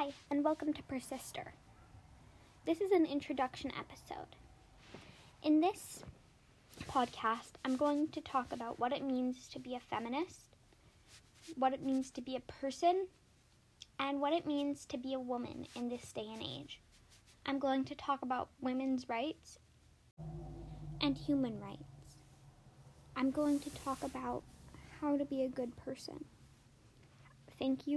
Hi, and welcome to Persister. This is an introduction episode. In this podcast, I'm going to talk about what it means to be a feminist, what it means to be a person, and what it means to be a woman in this day and age. I'm going to talk about women's rights and human rights. I'm going to talk about how to be a good person. Thank you